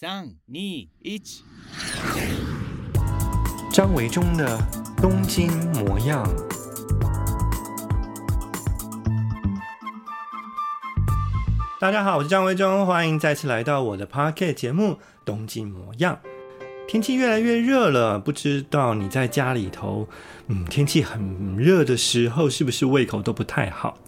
三、二、一。张维中的东京模样。大家好，我是张维中，欢迎再次来到我的 Pocket 节目《东京模样》。天气越来越热了，不知道你在家里头，嗯，天气很热的时候，是不是胃口都不太好？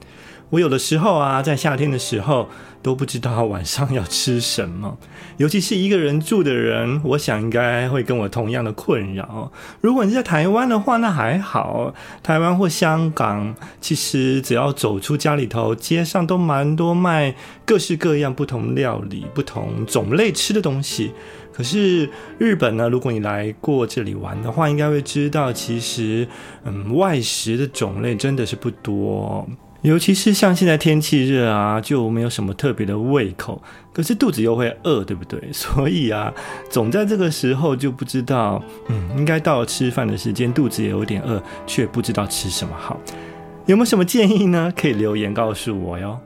我有的时候啊，在夏天的时候都不知道晚上要吃什么，尤其是一个人住的人，我想应该会跟我同样的困扰。如果你在台湾的话，那还好，台湾或香港，其实只要走出家里头，街上都蛮多卖各式各样不同料理、不同种类吃的东西。可是日本呢，如果你来过这里玩的话，应该会知道，其实嗯，外食的种类真的是不多。尤其是像现在天气热啊，就没有什么特别的胃口，可是肚子又会饿，对不对？所以啊，总在这个时候就不知道，嗯，应该到了吃饭的时间，肚子也有点饿，却不知道吃什么好。有没有什么建议呢？可以留言告诉我哟。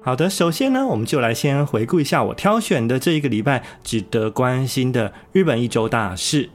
好的，首先呢，我们就来先回顾一下我挑选的这一个礼拜值得关心的日本一周大事。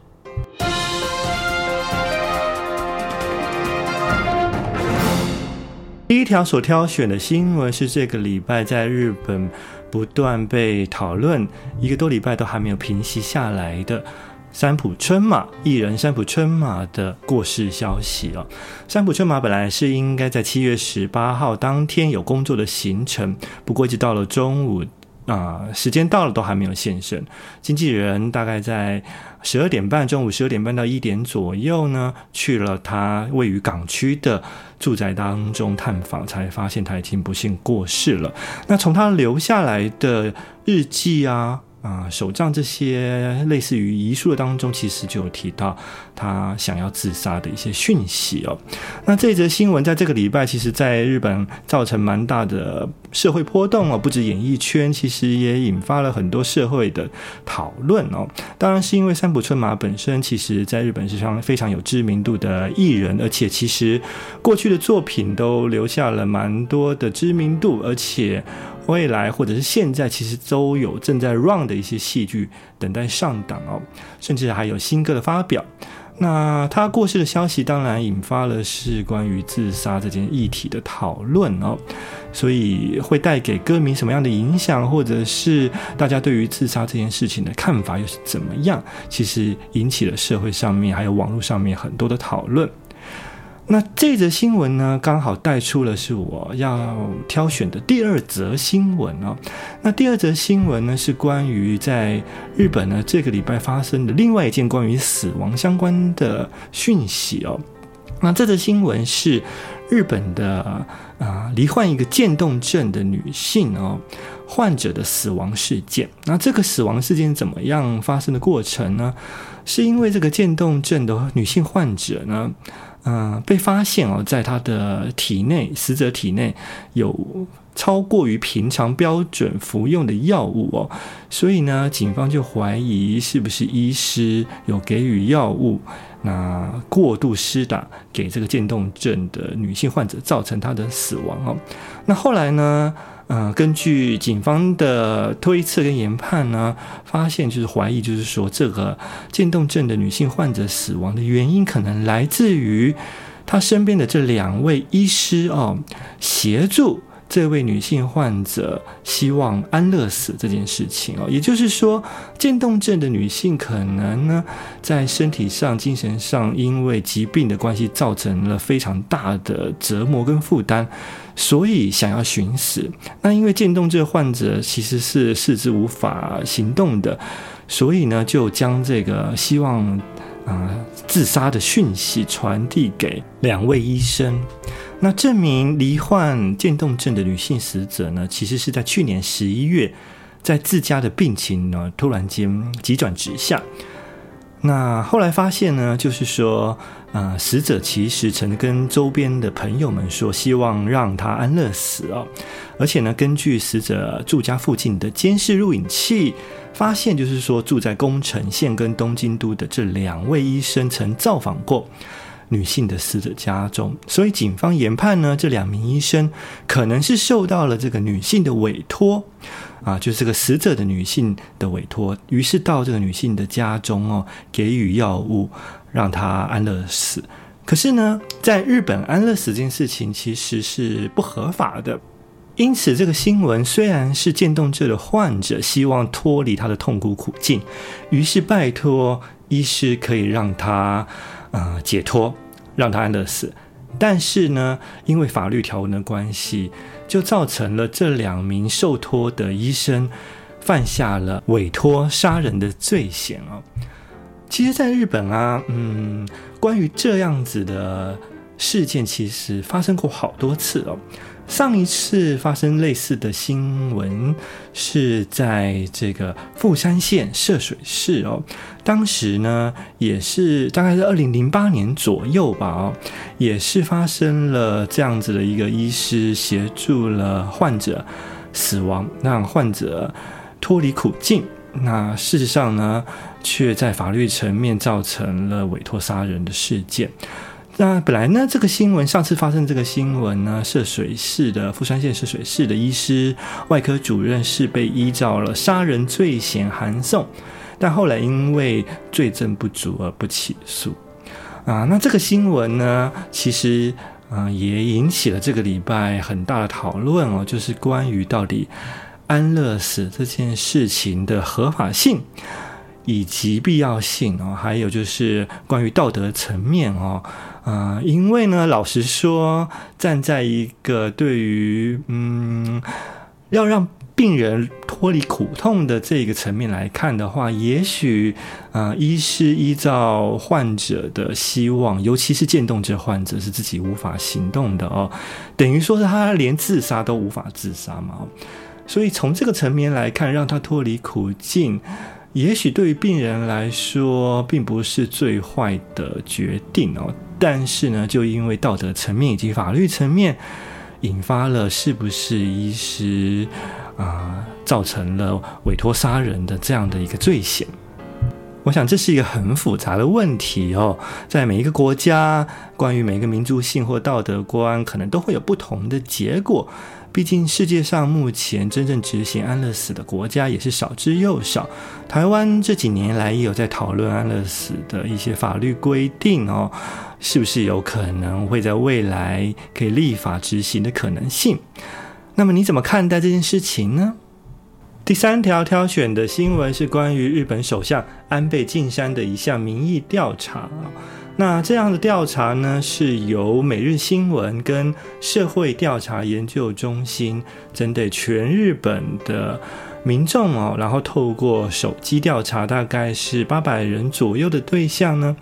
第一条所挑选的新闻是这个礼拜在日本不断被讨论，一个多礼拜都还没有平息下来的三浦春马艺人三浦春马的过世消息哦。三浦春马本来是应该在七月十八号当天有工作的行程，不过一直到了中午。啊、呃，时间到了都还没有现身。经纪人大概在十二点半，中午十二点半到一点左右呢，去了他位于港区的住宅当中探访，才发现他已经不幸过世了。那从他留下来的日记啊。啊、手账这些类似于遗书的当中，其实就有提到他想要自杀的一些讯息哦。那这则新闻在这个礼拜，其实在日本造成蛮大的社会波动哦，不止演艺圈，其实也引发了很多社会的讨论哦。当然是因为三浦春马本身，其实在日本是上非常有知名度的艺人，而且其实过去的作品都留下了蛮多的知名度，而且。未来或者是现在，其实都有正在 run 的一些戏剧等待上档哦，甚至还有新歌的发表。那他过世的消息，当然引发了是关于自杀这件议题的讨论哦，所以会带给歌迷什么样的影响，或者是大家对于自杀这件事情的看法又是怎么样？其实引起了社会上面还有网络上面很多的讨论。那这则新闻呢，刚好带出了是我要挑选的第二则新闻哦。那第二则新闻呢，是关于在日本呢这个礼拜发生的另外一件关于死亡相关的讯息哦。那这则新闻是日本的啊罹患一个渐冻症的女性哦患者的死亡事件。那这个死亡事件怎么样发生的过程呢？是因为这个渐冻症的女性患者呢，呃，被发现哦，在他的体内，死者体内有超过于平常标准服用的药物哦，所以呢，警方就怀疑是不是医师有给予药物，那过度施打给这个渐冻症的女性患者，造成她的死亡哦。那后来呢？嗯、根据警方的推测跟研判呢，发现就是怀疑，就是说这个渐冻症的女性患者死亡的原因，可能来自于她身边的这两位医师哦，协助这位女性患者希望安乐死这件事情哦。也就是说，渐冻症的女性可能呢，在身体上、精神上，因为疾病的关系，造成了非常大的折磨跟负担。所以想要寻死，那因为渐冻症患者其实是四肢无法行动的，所以呢，就将这个希望啊、自杀的讯息传递给两位医生。那这名罹患渐冻症的女性死者呢，其实是在去年十一月，在自家的病情呢突然间急转直下。那后来发现呢，就是说。啊、呃，死者其实曾跟周边的朋友们说，希望让他安乐死哦。而且呢，根据死者住家附近的监视录影器发现，就是说住在宫城县跟东京都的这两位医生曾造访过，女性的死者家中，所以警方研判呢，这两名医生可能是受到了这个女性的委托，啊，就是这个死者的女性的委托，于是到这个女性的家中哦，给予药物让她安乐死。可是呢，在日本安乐死这件事情其实是不合法的，因此这个新闻虽然是渐冻症的患者希望脱离他的痛苦苦境，于是拜托医师可以让他。啊、解脱，让他安乐死。但是呢，因为法律条文的关系，就造成了这两名受托的医生犯下了委托杀人的罪嫌哦。其实，在日本啊，嗯，关于这样子的事件，其实发生过好多次哦。上一次发生类似的新闻是在这个富山县涉水市哦，当时呢也是大概是二零零八年左右吧哦，也是发生了这样子的一个医师协助了患者死亡，让患者脱离苦境，那事实上呢却在法律层面造成了委托杀人的事件。那本来呢，这个新闻上次发生这个新闻呢，涉水市的富山县涉水市的医师外科主任是被依照了杀人罪嫌函送，但后来因为罪证不足而不起诉。啊，那这个新闻呢，其实啊也引起了这个礼拜很大的讨论哦，就是关于到底安乐死这件事情的合法性。以及必要性哦，还有就是关于道德层面哦，啊、因为呢，老实说，站在一个对于嗯，要让病人脱离苦痛的这个层面来看的话，也许啊、呃，医师依照患者的希望，尤其是渐冻症患者是自己无法行动的哦，等于说是他连自杀都无法自杀嘛，所以从这个层面来看，让他脱离苦境。也许对于病人来说，并不是最坏的决定哦。但是呢，就因为道德层面以及法律层面，引发了是不是医师啊、造成了委托杀人的这样的一个罪嫌。我想这是一个很复杂的问题哦。在每一个国家，关于每一个民族性或道德观，可能都会有不同的结果。毕竟世界上目前真正执行安乐死的国家也是少之又少。台湾这几年来也有在讨论安乐死的一些法律规定哦，是不是有可能会在未来可以立法执行的可能性？那么你怎么看待这件事情呢？第三条挑选的新闻是关于日本首相安倍晋三的一项民意调查。那这样的调查呢，是由每日新闻跟社会调查研究中心针对全日本的民众哦，然后透过手机调查，大概是八百人左右的对象呢。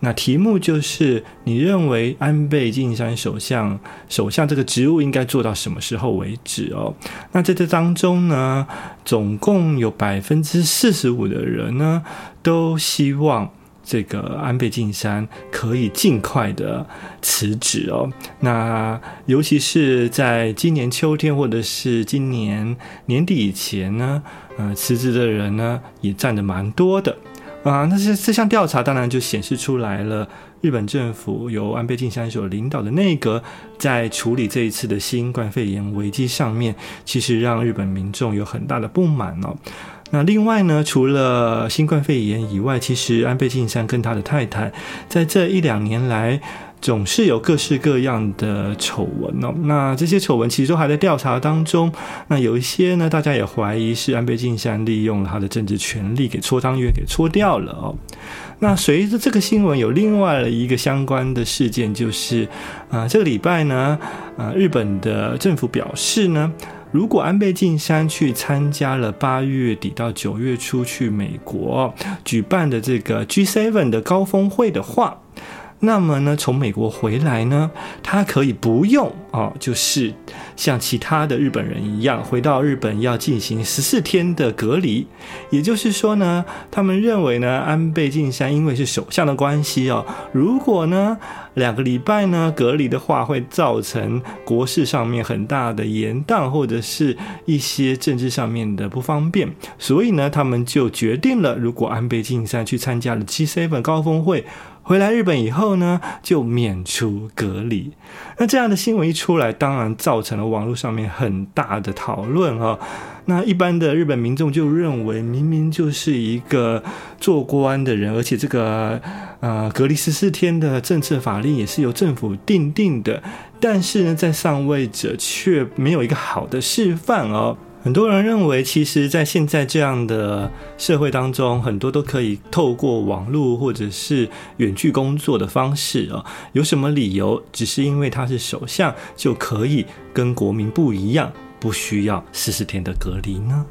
那题目就是你认为安倍晋三首相首相这个职务应该做到什么时候为止哦？那在这当中呢，总共有百分之四十五的人呢，都希望。这个安倍晋三可以尽快的辞职哦。那尤其是在今年秋天或者是今年年底以前呢，呃，辞职的人呢也占得蛮多的啊。那这这项调查当然就显示出来了，日本政府由安倍晋三所领导的内阁在处理这一次的新冠肺炎危机上面，其实让日本民众有很大的不满哦。那另外呢，除了新冠肺炎以外，其实安倍晋三跟他的太太在这一两年来总是有各式各样的丑闻哦。那这些丑闻其实都还在调查当中。那有一些呢，大家也怀疑是安倍晋三利用了他的政治权力给搓汤圆给搓掉了哦。那随着这个新闻有另外一个相关的事件，就是啊、呃，这个礼拜呢，啊、日本的政府表示呢。如果安倍晋三去参加了八月底到九月初去美国举办的这个 G7 的高峰会的话，那么呢，从美国回来呢，他可以不用哦，就是像其他的日本人一样，回到日本要进行十四天的隔离。也就是说呢，他们认为呢，安倍晋三因为是首相的关系哦，如果呢两个礼拜呢隔离的话，会造成国事上面很大的延宕，或者是一些政治上面的不方便。所以呢，他们就决定了，如果安倍晋三去参加了 G7 高峰会。回来日本以后呢，就免除隔离。那这样的新闻一出来，当然造成了网络上面很大的讨论啊。那一般的日本民众就认为，明明就是一个做官的人，而且这个呃隔离十四天的政策法令也是由政府定定的，但是呢，在上位者却没有一个好的示范哦。很多人认为，其实，在现在这样的社会当中，很多都可以透过网络或者是远距工作的方式哦。有什么理由，只是因为他是首相，就可以跟国民不一样，不需要四十天的隔离呢？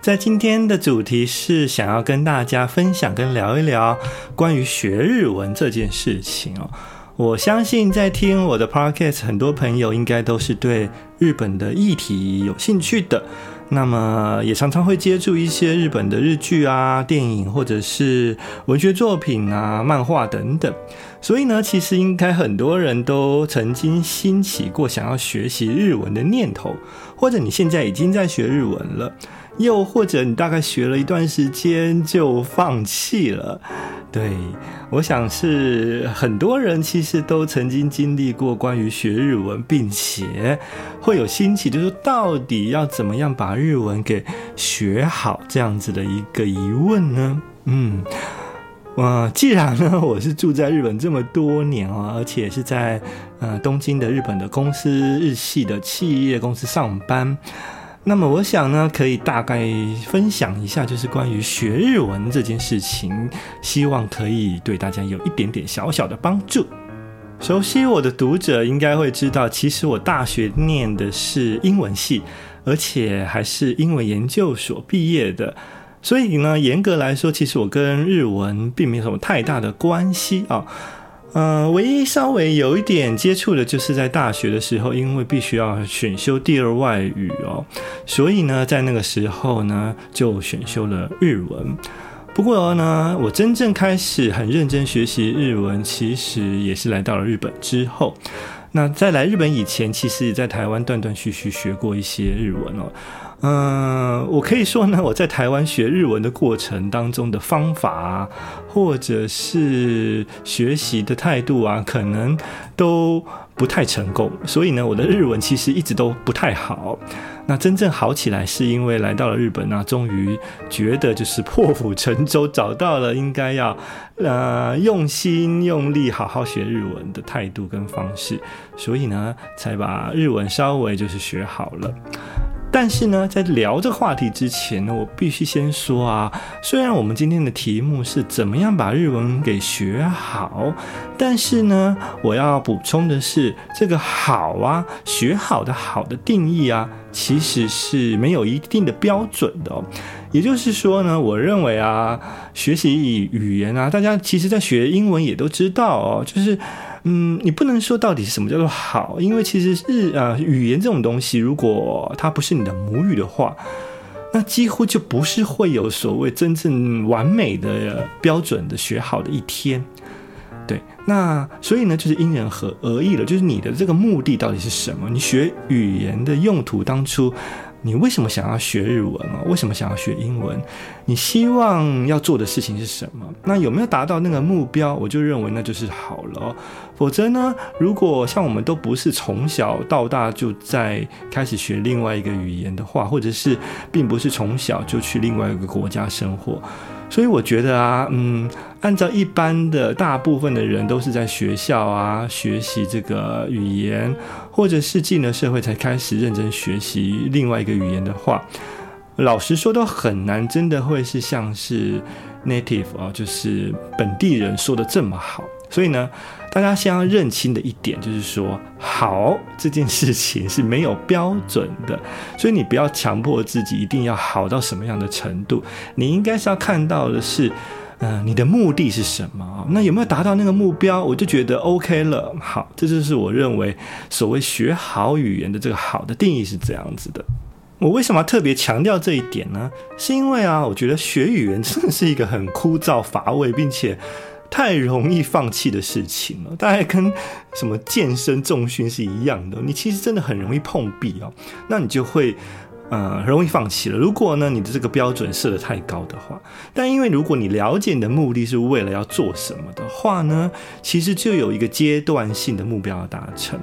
在今天的主题是想要跟大家分享跟聊一聊关于学日文这件事情哦。我相信在听我的 podcast，很多朋友应该都是对日本的议题有兴趣的，那么也常常会接触一些日本的日剧啊、电影或者是文学作品啊、漫画等等。所以呢，其实应该很多人都曾经兴起过想要学习日文的念头，或者你现在已经在学日文了，又或者你大概学了一段时间就放弃了。对，我想是很多人其实都曾经经历过关于学日文，并且会有兴起，就是到底要怎么样把日文给学好这样子的一个疑问呢？嗯，呃，既然呢我是住在日本这么多年啊，而且是在呃东京的日本的公司日系的企业公司上班。那么我想呢，可以大概分享一下，就是关于学日文这件事情，希望可以对大家有一点点小小的帮助。熟悉我的读者应该会知道，其实我大学念的是英文系，而且还是英文研究所毕业的，所以呢，严格来说，其实我跟日文并没有什么太大的关系啊。呃，唯一稍微有一点接触的，就是在大学的时候，因为必须要选修第二外语哦，所以呢，在那个时候呢，就选修了日文。不过呢，我真正开始很认真学习日文，其实也是来到了日本之后。那在来日本以前，其实也在台湾断断续续学过一些日文哦。嗯，我可以说呢，我在台湾学日文的过程当中的方法啊，或者是学习的态度啊，可能都不太成功。所以呢，我的日文其实一直都不太好。那真正好起来，是因为来到了日本啊，终于觉得就是破釜沉舟，找到了应该要呃用心用力好好学日文的态度跟方式，所以呢，才把日文稍微就是学好了。但是呢，在聊这话题之前呢，我必须先说啊，虽然我们今天的题目是怎么样把日文给学好，但是呢，我要补充的是，这个好啊，学好的好的定义啊，其实是没有一定的标准的哦。也就是说呢，我认为啊，学习语言啊，大家其实在学英文也都知道哦，就是。嗯，你不能说到底是什么叫做好，因为其实日啊、呃、语言这种东西，如果它不是你的母语的话，那几乎就不是会有所谓真正完美的标准的学好的一天。对，那所以呢，就是因人而异了，就是你的这个目的到底是什么？你学语言的用途当初。你为什么想要学日文啊？为什么想要学英文？你希望要做的事情是什么？那有没有达到那个目标？我就认为那就是好了。否则呢，如果像我们都不是从小到大就在开始学另外一个语言的话，或者是并不是从小就去另外一个国家生活。所以我觉得啊，嗯，按照一般的大部分的人都是在学校啊学习这个语言，或者是进了社会才开始认真学习另外一个语言的话，老实说都很难，真的会是像是 native 啊，就是本地人说的这么好。所以呢。大家先要认清的一点就是说，好这件事情是没有标准的，所以你不要强迫自己一定要好到什么样的程度。你应该是要看到的是，呃，你的目的是什么？那有没有达到那个目标？我就觉得 OK 了。好，这就是我认为所谓学好语言的这个好的定义是这样子的。我为什么要特别强调这一点呢？是因为啊，我觉得学语言真的是一个很枯燥乏味，并且。太容易放弃的事情了，大概跟什么健身重训是一样的。你其实真的很容易碰壁哦，那你就会呃，很容易放弃了。如果呢，你的这个标准设得太高的话，但因为如果你了解你的目的是为了要做什么的话呢，其实就有一个阶段性的目标要达成，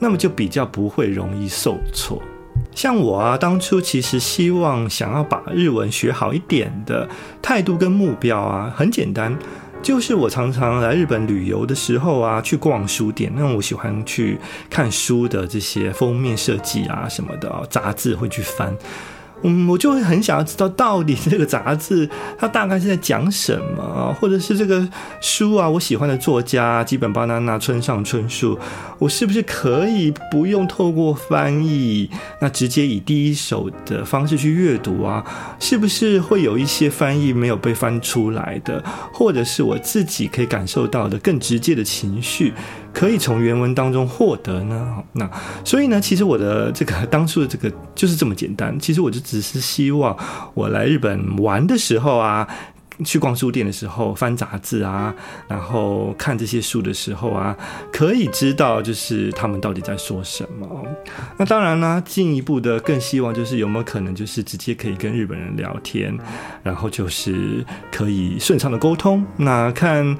那么就比较不会容易受挫。像我啊，当初其实希望想要把日文学好一点的态度跟目标啊，很简单，就是我常常来日本旅游的时候啊，去逛书店，那我喜欢去看书的这些封面设计啊什么的啊，杂志会去翻。嗯，我就会很想要知道，到底这个杂志它大概是在讲什么，或者是这个书啊，我喜欢的作家基本巴娜娜、村上春树，我是不是可以不用透过翻译，那直接以第一手的方式去阅读啊？是不是会有一些翻译没有被翻出来的，或者是我自己可以感受到的更直接的情绪？可以从原文当中获得呢？那所以呢，其实我的这个 当初的这个就是这么简单。其实我就只是希望我来日本玩的时候啊，去逛书店的时候翻杂志啊，然后看这些书的时候啊，可以知道就是他们到底在说什么。那当然呢，进一步的更希望就是有没有可能就是直接可以跟日本人聊天，然后就是可以顺畅的沟通。那看。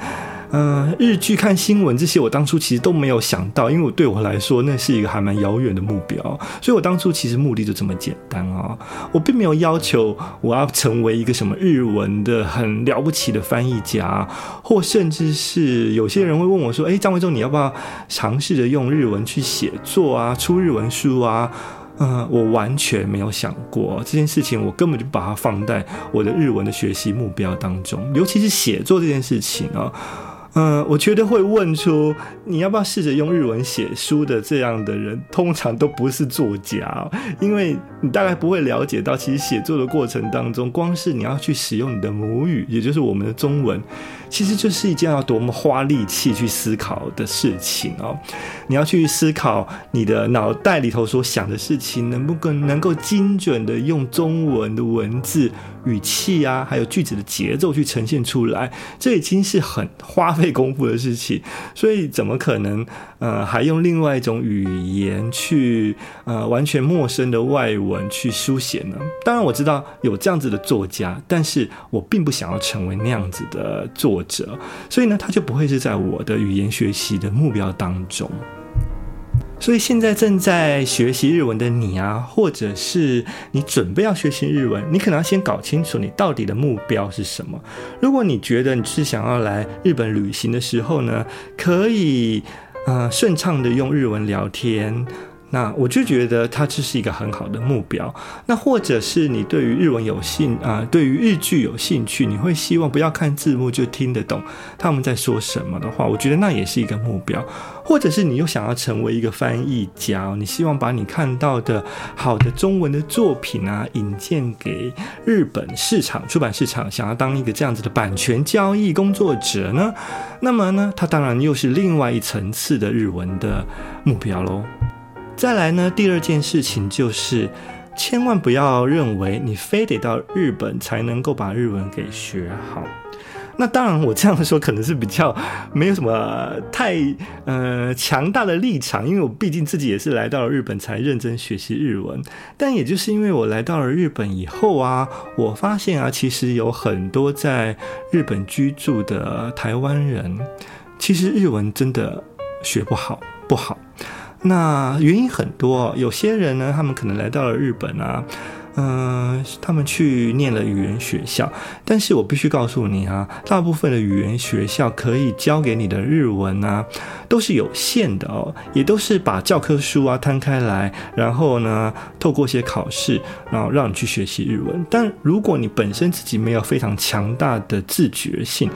嗯、日剧看新闻这些，我当初其实都没有想到，因为我对我来说，那是一个还蛮遥远的目标，所以我当初其实目的就这么简单啊、我并没有要求我要成为一个什么日文的很了不起的翻译家，或甚至是有些人会问我说，哎，张维中，你要不要尝试着用日文去写作啊，出日文书啊？嗯、我完全没有想过这件事情，我根本就把它放在我的日文的学习目标当中，尤其是写作这件事情啊。嗯，我觉得会问出你要不要试着用日文写书的这样的人，通常都不是作家，因为你大概不会了解到，其实写作的过程当中，光是你要去使用你的母语，也就是我们的中文，其实就是一件要多么花力气去思考的事情哦。你要去思考你的脑袋里头所想的事情，能不能能够精准的用中文的文字。语气啊，还有句子的节奏去呈现出来，这已经是很花费费功夫的事情。所以怎么可能呃还用另外一种语言去呃完全陌生的外文去书写呢？当然我知道有这样子的作家，但是我并不想要成为那样子的作者，所以呢，他就不会是在我的语言学习的目标当中。所以现在正在学习日文的你啊，或者是你准备要学习日文，你可能要先搞清楚你到底的目标是什么。如果你觉得你是想要来日本旅行的时候呢，可以呃顺畅的用日文聊天。那我就觉得它这是一个很好的目标。那或者是你对于日文有兴啊、对于日剧有兴趣，你会希望不要看字幕就听得懂他们在说什么的话，我觉得那也是一个目标。或者是你又想要成为一个翻译家，你希望把你看到的好的中文的作品啊引荐给日本市场出版市场，想要当一个这样子的版权交易工作者呢？那么呢，它当然又是另外一层次的日文的目标喽。再来呢，第二件事情就是，千万不要认为你非得到日本才能够把日文给学好。那当然，我这样说可能是比较没有什么太呃强大的立场，因为我毕竟自己也是来到了日本才认真学习日文。但也就是因为我来到了日本以后啊，我发现啊，其实有很多在日本居住的台湾人，其实日文真的学不好，不好。那原因很多，有些人呢，他们可能来到了日本啊，嗯、他们去念了语言学校，但是我必须告诉你啊，大部分的语言学校可以教给你的日文啊，都是有限的哦，也都是把教科书啊摊开来，然后呢，透过一些考试，然后让你去学习日文。但如果你本身自己没有非常强大的自觉性，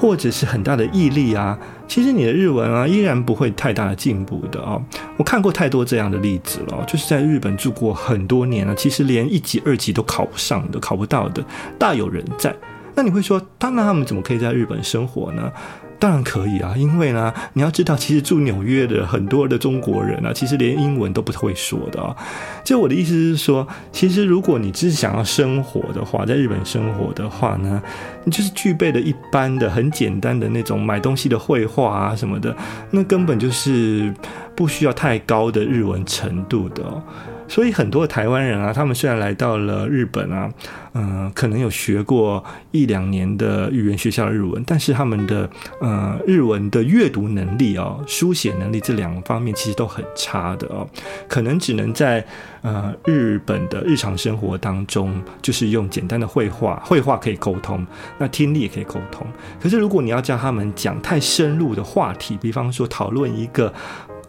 或者是很大的毅力啊，其实你的日文啊依然不会太大的进步的哦。我看过太多这样的例子了，就是在日本住过很多年了，其实连一级、二级都考不上的、考不到的，大有人在。那你会说，当然他们怎么可以在日本生活呢？当然可以啊，因为呢，你要知道，其实住纽约的很多的中国人啊，其实连英文都不会说的啊。就我的意思是说，其实如果你只是想要生活的话，在日本生活的话呢，你就是具备的一般的、很简单的那种买东西的绘画啊什么的，那根本就是不需要太高的日文程度的哦。所以很多台湾人啊，他们虽然来到了日本啊，嗯、可能有学过一两年的语言学校的日文，但是他们的呃日文的阅读能力哦，书写能力这两方面其实都很差的哦，可能只能在呃日本的日常生活当中，就是用简单的绘画，绘画可以沟通，那听力也可以沟通。可是如果你要叫他们讲太深入的话题，比方说讨论一个。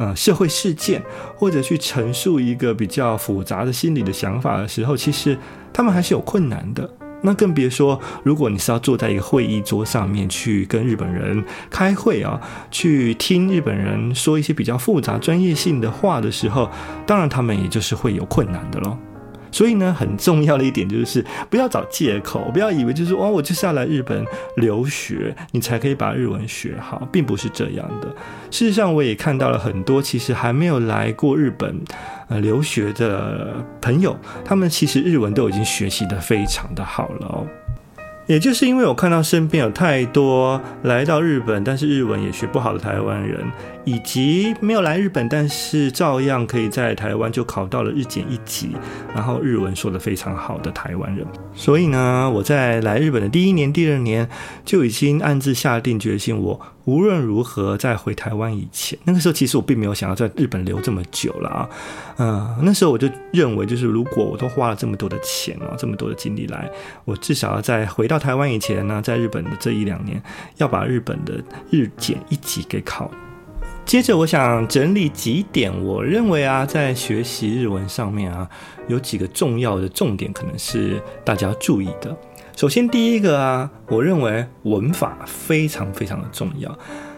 呃，社会事件或者去陈述一个比较复杂的心理的想法的时候，其实他们还是有困难的。那更别说，如果你是要坐在一个会议桌上面去跟日本人开会啊，去听日本人说一些比较复杂专业性的话的时候，当然他们也就是会有困难的咯。所以呢，很重要的一点就是不要找借口，不要以为就是哦，我就是要来日本留学，你才可以把日文学好，并不是这样的。事实上，我也看到了很多其实还没有来过日本呃留学的朋友，他们其实日文都已经学习的非常的好了哦。也就是因为我看到身边有太多来到日本，但是日文也学不好的台湾人，以及没有来日本，但是照样可以在台湾就考到了日检一级，然后日文说得非常好的台湾人。所以呢，我在来日本的第一年、第二年就已经暗自下定决心，我。无论如何，在回台湾以前，那个时候其实我并没有想要在日本留这么久了啊。嗯，那时候我就认为，就是如果我都花了这么多的钱哦，这么多的精力来，我至少要在回到台湾以前呢，在日本的这一两年，要把日本的日检一级给考。接着，我想整理几点，我认为啊，在学习日文上面啊，有几个重要的重点，可能是大家要注意的。首先，第一个啊，我认为文法非常非常的重要。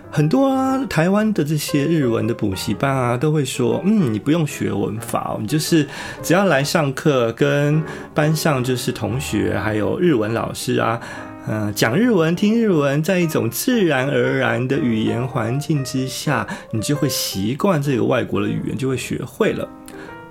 很多，台湾的这些日文的补习班啊，都会说，嗯，你不用学文法，你就是只要来上课，跟班上就是同学还有日文老师啊，嗯、呃，讲日文、听日文，在一种自然而然的语言环境之下，你就会习惯这个外国的语言，就会学会了。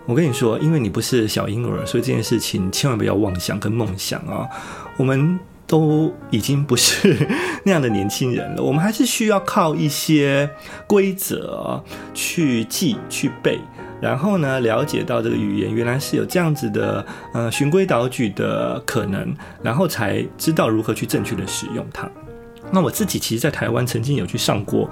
我跟你说，因为你不是小婴儿，所以这件事情千万不要妄想跟梦想啊！我们都已经不是那样的年轻人了，我们还是需要靠一些规则去记、去背，然后呢，了解到这个语言原来是有这样子的呃循规蹈矩的可能，然后才知道如何去正确的使用它。那我自己其实，在台湾曾经有去上过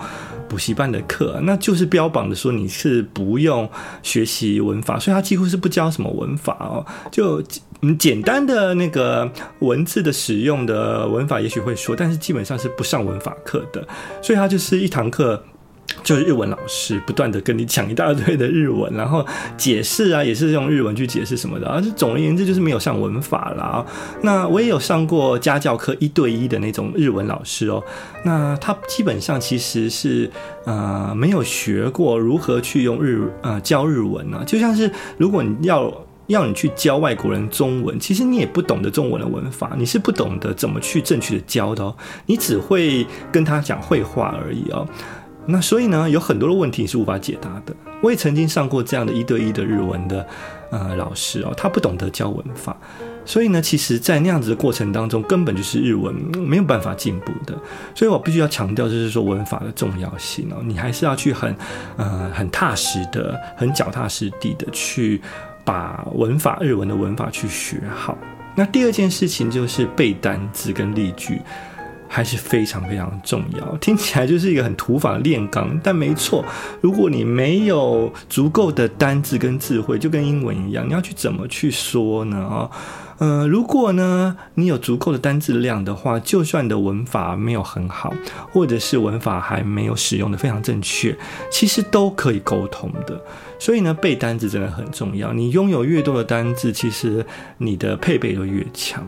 补习班的课，那就是标榜的说你是不用学习文法，所以他几乎是不教什么文法哦，就嗯简单的那个文字的使用的文法也许会说，但是基本上是不上文法课的，所以他就是一堂课。就是日文老师不断的跟你讲一大堆的日文，然后解释啊，也是用日文去解释什么的，而是总而言之就是没有上文法啦。那我也有上过家教课一对一的那种日文老师哦，那他基本上其实是呃没有学过如何去用日呃教日文啊，就像是如果你要要你去教外国人中文，其实你也不懂得中文的文法，你是不懂得怎么去正确的教的哦，你只会跟他讲会话而已哦。那所以呢，有很多的问题是无法解答的。我也曾经上过这样的一对一的日文的呃老师哦，他不懂得教文法，所以呢，其实，在那样子的过程当中，根本就是日文没有办法进步的。所以我必须要强调，就是说文法的重要性哦，你还是要去很呃很踏实的、很脚踏实地的去把文法日文的文法去学好。那第二件事情就是背单词跟例句。还是非常非常重要，听起来就是一个很土法炼钢，但没错。如果你没有足够的单字跟词汇，就跟英文一样，你要去怎么去说呢？啊，呃，如果呢你有足够的单字量的话，就算你的文法没有很好，或者是文法还没有使用的非常正确，其实都可以沟通的。所以呢，背单字真的很重要。你拥有越多的单字，其实你的配备就越强。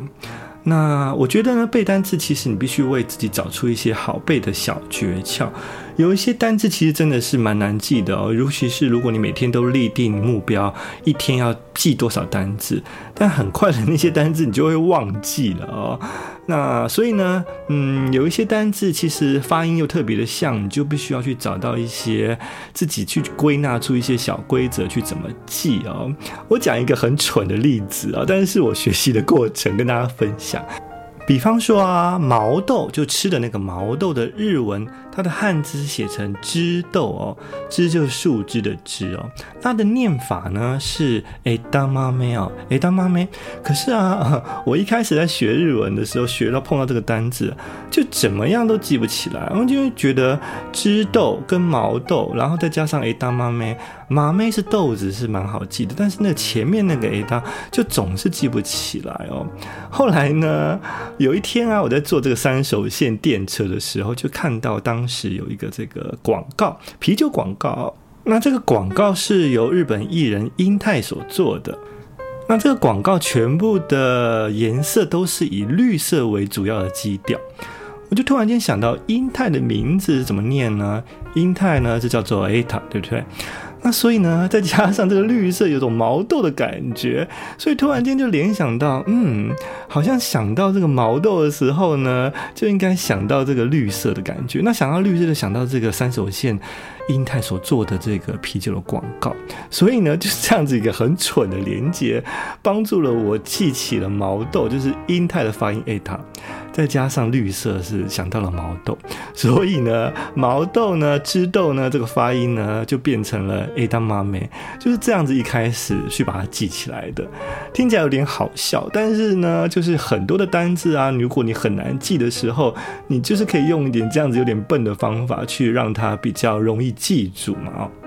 那我觉得呢，背单词其实你必须为自己找出一些好背的小诀窍。有一些单字其实真的是蛮难记的哦，尤其是如果你每天都立定目标，一天要记多少单字，但很快的那些单字你就会忘记了哦。那所以呢，嗯，有一些单字其实发音又特别的像，你就必须要去找到一些自己去归纳出一些小规则去怎么记哦。我讲一个很蠢的例子啊，但是我学习的过程跟大家分享。比方说啊，毛豆就吃的那个毛豆的日文它的汉字写成枝豆哦，枝就是树枝的枝哦。它的念法呢是诶当妈咩哦，诶当妈咩。可是啊，我一开始在学日文的时候，学到碰到这个单字，就怎么样都记不起来。我就觉得枝豆跟毛豆，然后再加上诶当妈咩，妈咩是豆子是蛮好记的，但是那前面那个诶当就总是记不起来哦。后来呢，有一天啊，我在坐这个三手线电车的时候，就看到当当时有一个这个广告，啤酒广告。那这个广告是由日本艺人英泰所做的。那这个广告全部的颜色都是以绿色为主要的基调。我就突然间想到，英泰的名字怎么念呢？英泰呢，就叫做 ATA，对不对？那所以呢，再加上这个绿色有种毛豆的感觉，所以突然间就联想到，嗯，好像想到这个毛豆的时候呢，就应该想到这个绿色的感觉。那想到绿色，就想到这个三手线英泰所做的这个啤酒的广告。所以呢，就是这样子一个很蠢的连接，帮助了我记起了毛豆，就是英泰的发音 ETA。再加上绿色是想到了毛豆，所以呢，毛豆呢，枝豆呢，这个发音呢就变成了诶当妈咩，就是这样子一开始去把它记起来的，听起来有点好笑，但是呢，就是很多的单字啊，如果你很难记的时候，你就是可以用一点这样子有点笨的方法去让它比较容易记住嘛，哦。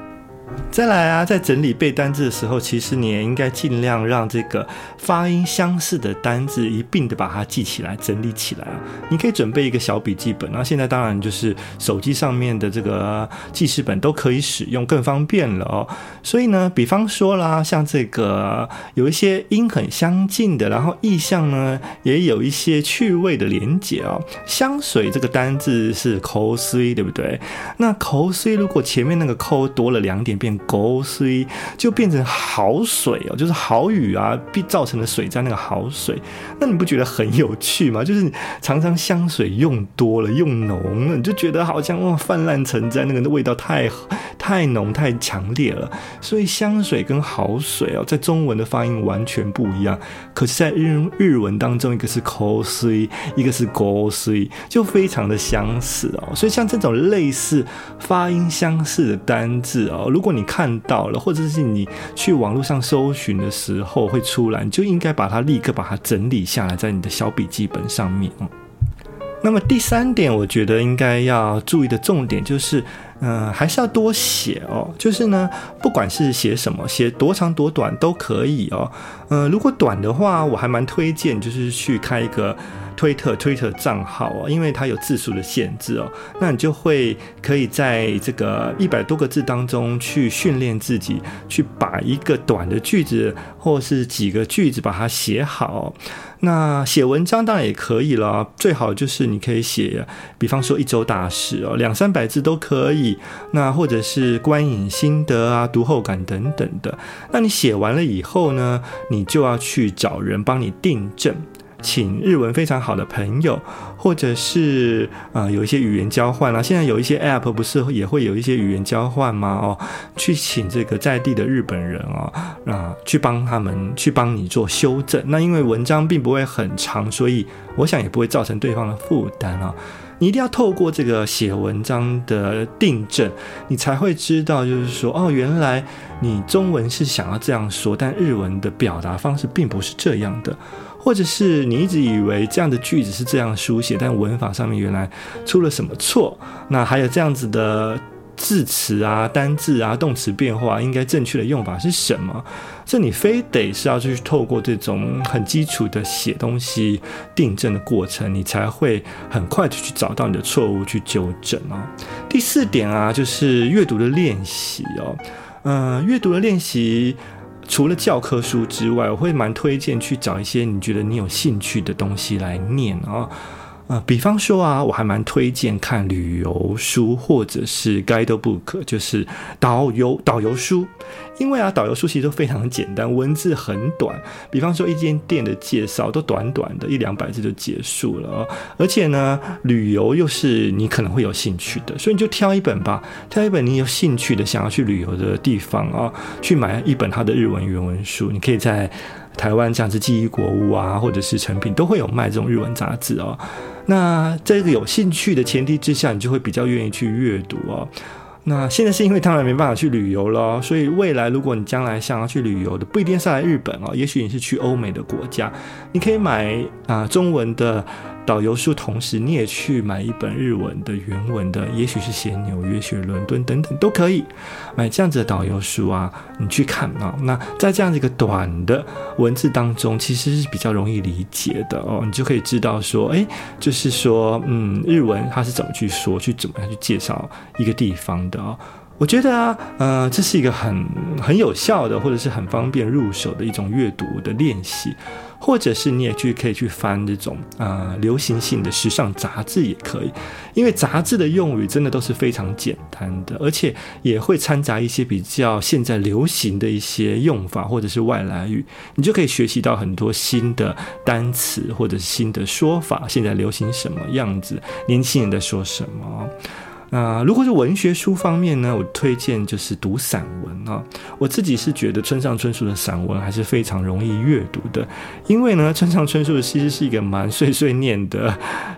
再来啊，在整理背单字的时候，其实你也应该尽量让这个发音相似的单字一并的把它记起来、整理起来啊。你可以准备一个小笔记本，那现在当然就是手机上面的这个记事本都可以使用，更方便了哦。所以呢，比方说啦，像这个有一些音很相近的，然后意象呢也有一些趣味的连结哦。香水这个单字是口水，对不对？那口水如果前面那个口多了两点。变狗水就变成好水哦，就是好雨啊，必造成的水灾那个好水，那你不觉得很有趣吗？就是常常香水用多了，用浓了，你就觉得好像哇，泛滥成灾，那个味道太太浓太强烈了。所以香水跟好水哦，在中文的发音完全不一样，可是在日日文当中，一个是口水，一个是狗水，就非常的相似哦。所以像这种类似发音相似的单字哦，如果你看到了，或者是你去网络上搜寻的时候会出来，你就应该把它立刻把它整理下来，在你的小笔记本上面。那么第三点，我觉得应该要注意的重点就是，嗯、还是要多写哦。就是呢，不管是写什么，写多长多短都可以哦。嗯、如果短的话，我还蛮推荐就是去开一个。推特推特账号哦，因为它有字数的限制哦，那你就会可以在这个一百多个字当中去训练自己，去把一个短的句子或是几个句子把它写好。那写文章当然也可以了，最好就是你可以写，比方说一周大事哦，两三百字都可以。那或者是观影心得啊、读后感等等的。那你写完了以后呢，你就要去找人帮你订正。请日文非常好的朋友，或者是呃有一些语言交换啦、啊。现在有一些 App 不是也会有一些语言交换吗？哦，去请这个在地的日本人哦，啊、呃，去帮他们去帮你做修正。那因为文章并不会很长，所以我想也不会造成对方的负担啊。你一定要透过这个写文章的订正，你才会知道，就是说哦，原来你中文是想要这样说，但日文的表达方式并不是这样的。或者是你一直以为这样的句子是这样书写，但文法上面原来出了什么错？那还有这样子的字词啊、单字啊、动词变化，应该正确的用法是什么？这你非得是要去透过这种很基础的写东西订正的过程，你才会很快的去找到你的错误去纠正哦。第四点啊，就是阅读的练习哦，嗯、阅读的练习。除了教科书之外，我会蛮推荐去找一些你觉得你有兴趣的东西来念啊。呃，比方说啊，我还蛮推荐看旅游书或者是 guidebook，就是导游导游书。因为啊，导游书其实都非常简单，文字很短。比方说一间店的介绍都短短的一两百字就结束了。而且呢，旅游又是你可能会有兴趣的，所以你就挑一本吧，挑一本你有兴趣的、想要去旅游的地方啊，去买一本它的日文原文书。你可以在台湾这样子记忆国物啊，或者是诚品都会有卖这种日文杂志哦。那在这个有兴趣的前提之下，你就会比较愿意去阅读哦。那现在是因为当然没办法去旅游了，所以未来如果你将来想要去旅游的，不一定是来日本哦，也许你是去欧美的国家，你可以买啊、中文的。导游书，同时你也去买一本日文的原文的，也许是写纽约、写伦敦等等都可以买这样子的导游书啊，你去看啊。那在这样子一个短的文字当中，其实是比较容易理解的哦，你就可以知道说，哎，就是说，嗯，日文它是怎么去说，去怎么样去介绍一个地方的哦。我觉得啊，呃，这是一个很很有效的，或者是很方便入手的一种阅读的练习。或者是你也去可以去翻这种啊、流行性的时尚杂志也可以，因为杂志的用语真的都是非常简单的，而且也会掺杂一些比较现在流行的一些用法或者是外来语，你就可以学习到很多新的单词或者是新的说法。现在流行什么样子，年轻人在说什么。那如果是文学书方面呢，我推荐就是读散文啊。我自己是觉得村上春树的散文还是非常容易阅读的，因为呢，村上春树其实是一个蛮碎碎念的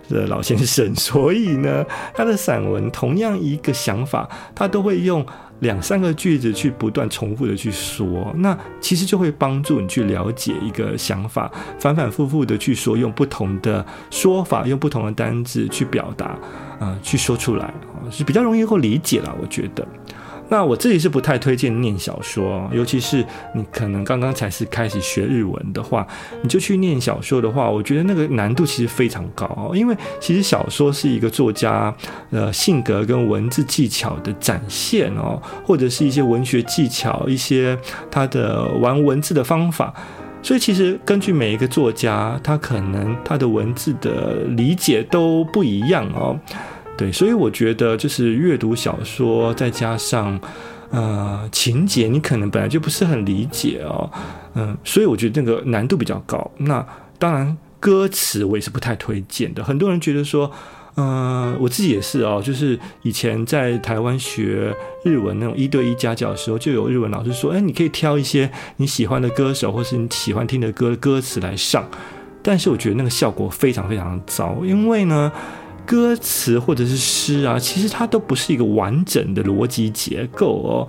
的老先生，所以呢，他的散文同样一个想法，他都会用两三个句子去不断重复的去说，那其实就会帮助你去了解一个想法，反反复复的去说，用不同的说法，用不同的单字去表达，呃，去说出来，是比较容易够理解了，我觉得。那我自己是不太推荐念小说，尤其是你可能刚刚才是开始学日文的话，你就去念小说的话，我觉得那个难度其实非常高哦，因为其实小说是一个作家呃性格跟文字技巧的展现哦，或者是一些文学技巧，一些他的玩文字的方法，所以其实根据每一个作家，他可能他的文字的理解都不一样哦。对，所以我觉得就是阅读小说，再加上呃情节，你可能本来就不是很理解哦，嗯，所以我觉得那个难度比较高。那当然，歌词我也是不太推荐的。很多人觉得说，嗯、我自己也是哦，就是以前在台湾学日文那种一对一家教的时候，就有日文老师说，哎，你可以挑一些你喜欢的歌手或是你喜欢听的歌歌词来上，但是我觉得那个效果非常非常糟，因为呢。歌词或者是诗啊，其实它都不是一个完整的逻辑结构哦。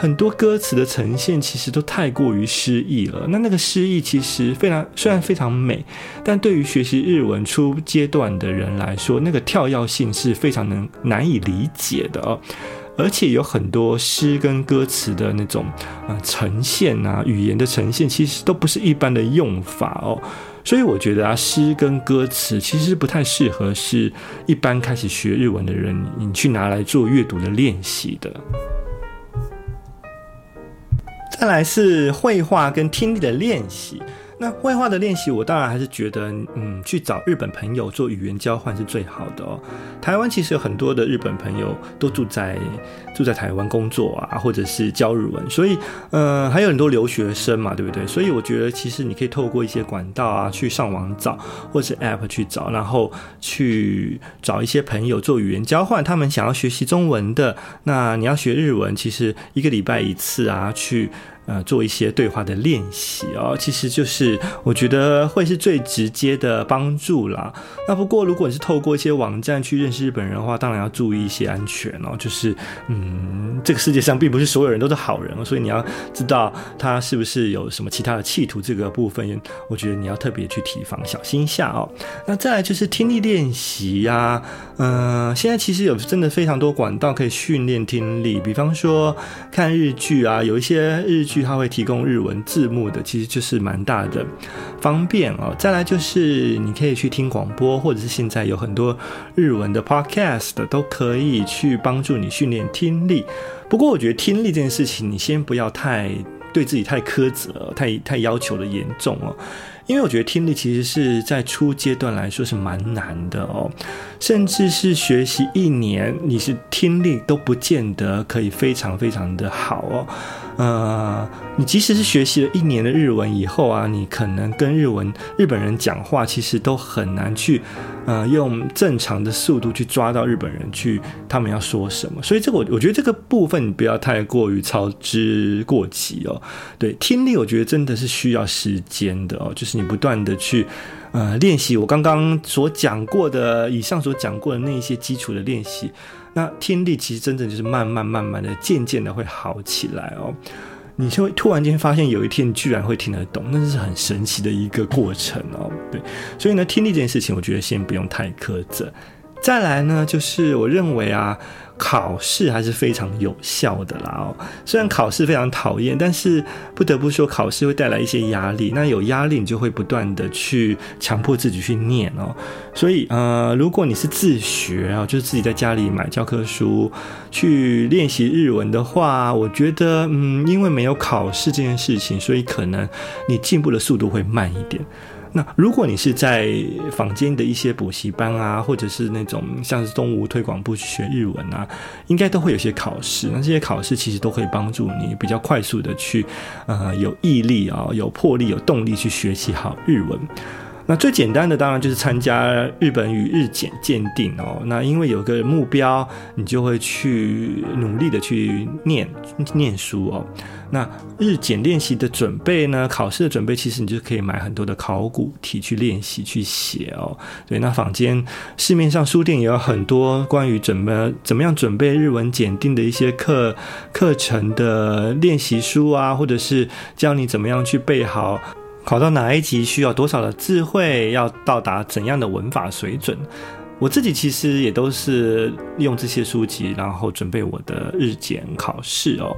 很多歌词的呈现其实都太过于诗意了。那那个诗意其实非常虽然非常美，但对于学习日文初阶段的人来说，那个跳跃性是非常能难以理解的哦。而且有很多诗跟歌词的那种啊呈现啊，语言的呈现，其实都不是一般的用法哦。所以我觉得啊，诗跟歌词其实不太适合是一般开始学日文的人，你去拿来做阅读的练习的。再来是绘画跟听力的练习。那外化的练习，我当然还是觉得，嗯，去找日本朋友做语言交换是最好的哦。台湾其实有很多的日本朋友都住在住在台湾工作啊，或者是教日文，所以，呃，还有很多留学生嘛，对不对？所以我觉得，其实你可以透过一些管道啊，去上网找，或是 App 去找，然后去找一些朋友做语言交换。他们想要学习中文的，那你要学日文，其实一个礼拜一次啊，去。呃，做一些对话的练习哦，其实就是我觉得会是最直接的帮助啦。那不过，如果你是透过一些网站去认识日本人的话，当然要注意一些安全哦。就是，嗯，这个世界上并不是所有人都是好人，所以你要知道他是不是有什么其他的企图。这个部分，我觉得你要特别去提防，小心一下哦。那再来就是听力练习呀，嗯，现在其实有真的非常多管道可以训练听力，比方说看日剧啊，有一些日剧。它会提供日文字幕的，其实就是蛮大的方便哦。再来就是你可以去听广播，或者是现在有很多日文的 podcast 都可以去帮助你训练听力。不过我觉得听力这件事情，你先不要太对自己太苛责，太太要求的严重哦。因为我觉得听力其实是在初阶段来说是蛮难的哦，甚至是学习一年，你是听力都不见得可以非常非常的好哦。呃，你即使是学习了一年的日文以后啊，你可能跟日文日本人讲话，其实都很难去呃用正常的速度去抓到日本人去他们要说什么。所以这个我我觉得这个部分你不要太过于操之过急哦。对，听力我觉得真的是需要时间的哦，就是你不断的去。呃，练习我刚刚所讲过的，以上所讲过的那一些基础的练习，那听力其实真正就是慢慢慢慢的、渐渐的会好起来哦。你就会突然间发现，有一天你居然会听得懂，那是很神奇的一个过程哦。对，所以呢，听力这件事情，我觉得先不用太苛责。再来呢，就是我认为啊。考试还是非常有效的啦哦，虽然考试非常讨厌，但是不得不说，考试会带来一些压力。那有压力，你就会不断的去强迫自己去念哦。所以呃，如果你是自学啊，就是自己在家里买教科书去练习日文的话，我觉得嗯，因为没有考试这件事情，所以可能你进步的速度会慢一点。那如果你是在坊间的一些补习班啊，或者是那种像是东吴推广部学日文啊，应该都会有些考试。那这些考试其实都可以帮助你比较快速的去，呃，有毅力啊，有魄力，有动力去学习好日文。那最简单的当然就是参加日本语日检鉴定哦。那因为有个目标，你就会去努力的去念念书哦。那日检练习的准备呢，考试的准备，其实你就可以买很多的考古题去练习去写哦。对，那坊间市面上书店也有很多关于怎么怎么样准备日文检定的一些课课程的练习书啊，或者是教你怎么样去背好。考到哪一级需要多少的智慧，要到达怎样的文法水准？我自己其实也都是利用这些书籍，然后准备我的日检考试哦。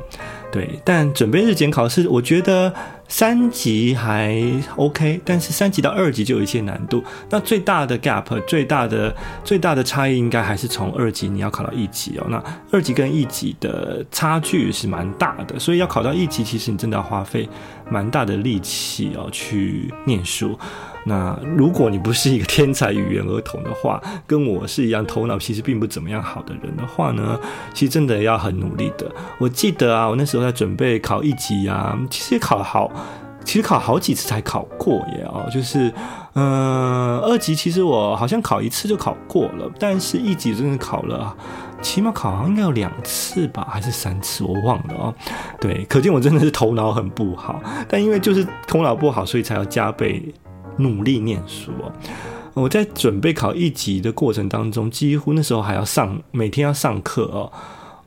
对，但准备日检考试，我觉得三级还 OK，但是三级到二级就有一些难度。那最大的 gap，最大的最大的差异，应该还是从二级你要考到一级哦。那二级跟一级的差距是蛮大的，所以要考到一级，其实你真的要花费蛮大的力气哦去念书。那如果你不是一个天才语言儿童的话，跟我是一样头脑其实并不怎么样好的人的话呢，其实真的要很努力的。我记得啊，我那时候在准备考一级啊，其实考了好，其实考好几次才考过耶哦。就是，嗯、二级其实我好像考一次就考过了，但是一级真的考了，起码考好像应该有两次吧，还是三次，我忘了哦。对，可见我真的是头脑很不好，但因为就是头脑不好，所以才要加倍。努力念书哦！我在准备考一级的过程当中，几乎那时候还要上，每天要上课哦。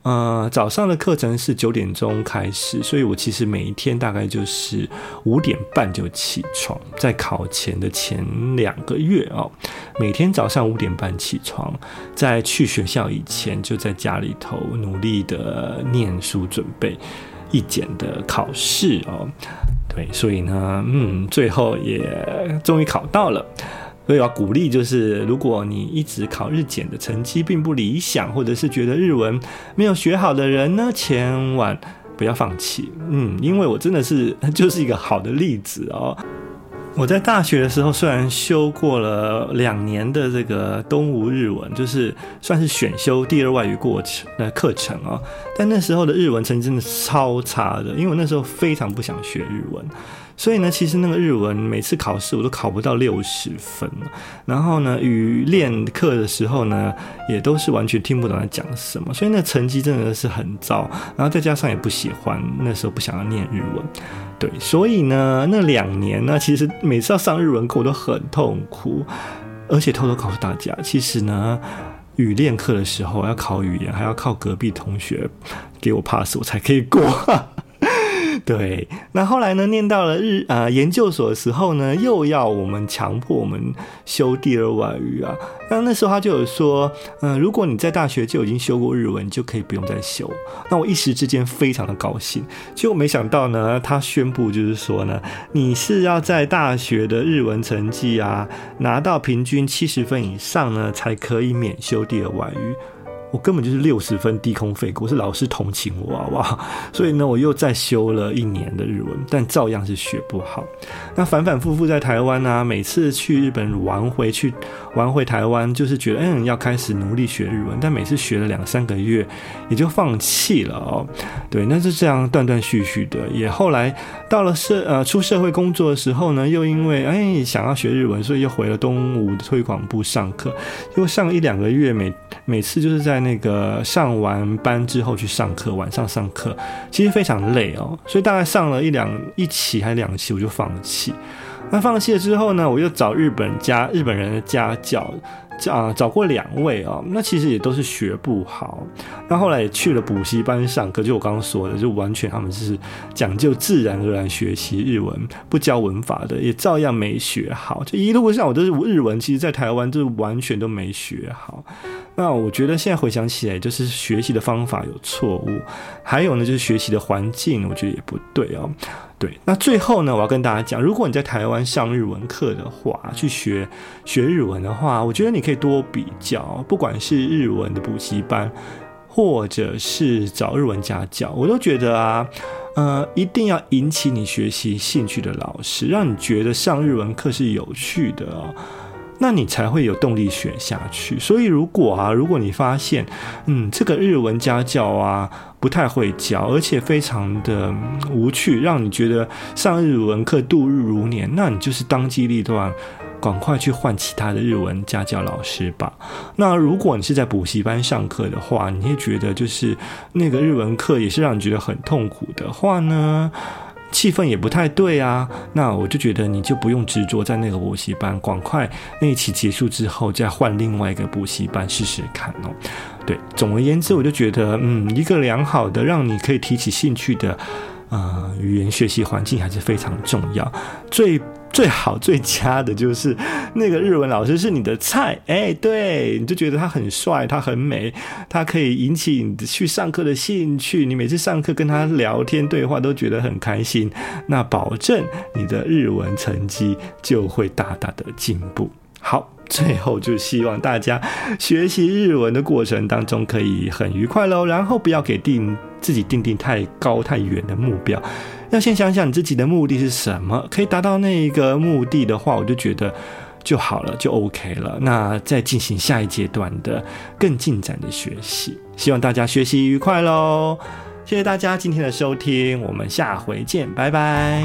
呃，早上的课程是九点钟开始，所以我其实每一天大概就是五点半就起床，在考前的前两个月哦，每天早上五点半起床，在去学校以前就在家里头努力的念书，准备一检的考试哦。对，所以呢，嗯，最后也终于考到了。所以要鼓励，就是如果你一直考日检的成绩并不理想，或者是觉得日文没有学好的人呢，千万不要放弃。嗯，因为我真的是就是一个好的例子哦。我在大学的时候，虽然修过了两年的这个东吴日文，就是算是选修第二外语过程的课程啊，但那时候的日文成绩真的超差的，因为我那时候非常不想学日文。所以呢，其实那个日文每次考试我都考不到六十分，然后呢，语练课的时候呢，也都是完全听不懂在讲什么，所以那成绩真的是很糟。然后再加上也不喜欢，那时候不想要念日文，对，所以呢，那两年呢，其实每次要上日文课我都很痛苦，而且偷偷告诉大家，其实呢，语练课的时候要考语言，还要靠隔壁同学给我 pass，我才可以过。对，那后来呢，念到了日啊、呃、研究所的时候呢，又要我们强迫我们修第二外语啊。那那时候他就有说，嗯、呃，如果你在大学就已经修过日文，你就可以不用再修。那我一时之间非常的高兴，结果没想到呢，他宣布就是说呢，你是要在大学的日文成绩啊拿到平均七十分以上呢，才可以免修第二外语。我根本就是六十分低空飞过，是老师同情我啊，哇！所以呢，我又再修了一年的日文，但照样是学不好。那反反复复在台湾啊，每次去日本玩回去，玩回台湾，就是觉得嗯，要开始努力学日文，但每次学了两三个月，也就放弃了哦。对，那是这样断断续续的。也后来到了社呃出社会工作的时候呢，又因为哎想要学日文，所以又回了东吴推广部上课，又上一两个月，每每次就是在。那个上完班之后去上课，晚上上课其实非常累哦，所以大概上了一两一期还是两期，我就放弃。那放弃了之后呢，我又找日本家日本人的家教。啊，找过两位哦，那其实也都是学不好。那后来也去了补习班上课，就我刚刚说的，就完全他们是讲究自然而然学习日文，不教文法的，也照样没学好。就一路上我都是日文，其实在台湾就是完全都没学好。那我觉得现在回想起来，就是学习的方法有错误，还有呢，就是学习的环境，我觉得也不对哦。对，那最后呢，我要跟大家讲，如果你在台湾上日文课的话，去学学日文的话，我觉得你可以多比较，不管是日文的补习班，或者是找日文家教，我都觉得啊，呃，一定要引起你学习兴趣的老师，让你觉得上日文课是有趣的哦。那你才会有动力学下去。所以，如果啊，如果你发现，嗯，这个日文家教啊不太会教，而且非常的无趣，让你觉得上日文课度日如年，那你就是当机立断，赶快去换其他的日文家教老师吧。那如果你是在补习班上课的话，你会觉得就是那个日文课也是让你觉得很痛苦的话呢？气氛也不太对啊，那我就觉得你就不用执着在那个补习班，赶快那一期结束之后再换另外一个补习班试试看哦。对，总而言之，我就觉得，嗯，一个良好的让你可以提起兴趣的，呃，语言学习环境还是非常重要。最最好最佳的就是那个日文老师是你的菜，哎，对，你就觉得他很帅，他很美，他可以引起你去上课的兴趣，你每次上课跟他聊天对话都觉得很开心，那保证你的日文成绩就会大大的进步。好，最后就希望大家学习日文的过程当中可以很愉快喽，然后不要给定自己定定太高太远的目标。要先想想你自己的目的是什么，可以达到那一个目的的话，我就觉得就好了，就 OK 了。那再进行下一阶段的更进展的学习，希望大家学习愉快喽！谢谢大家今天的收听，我们下回见，拜拜。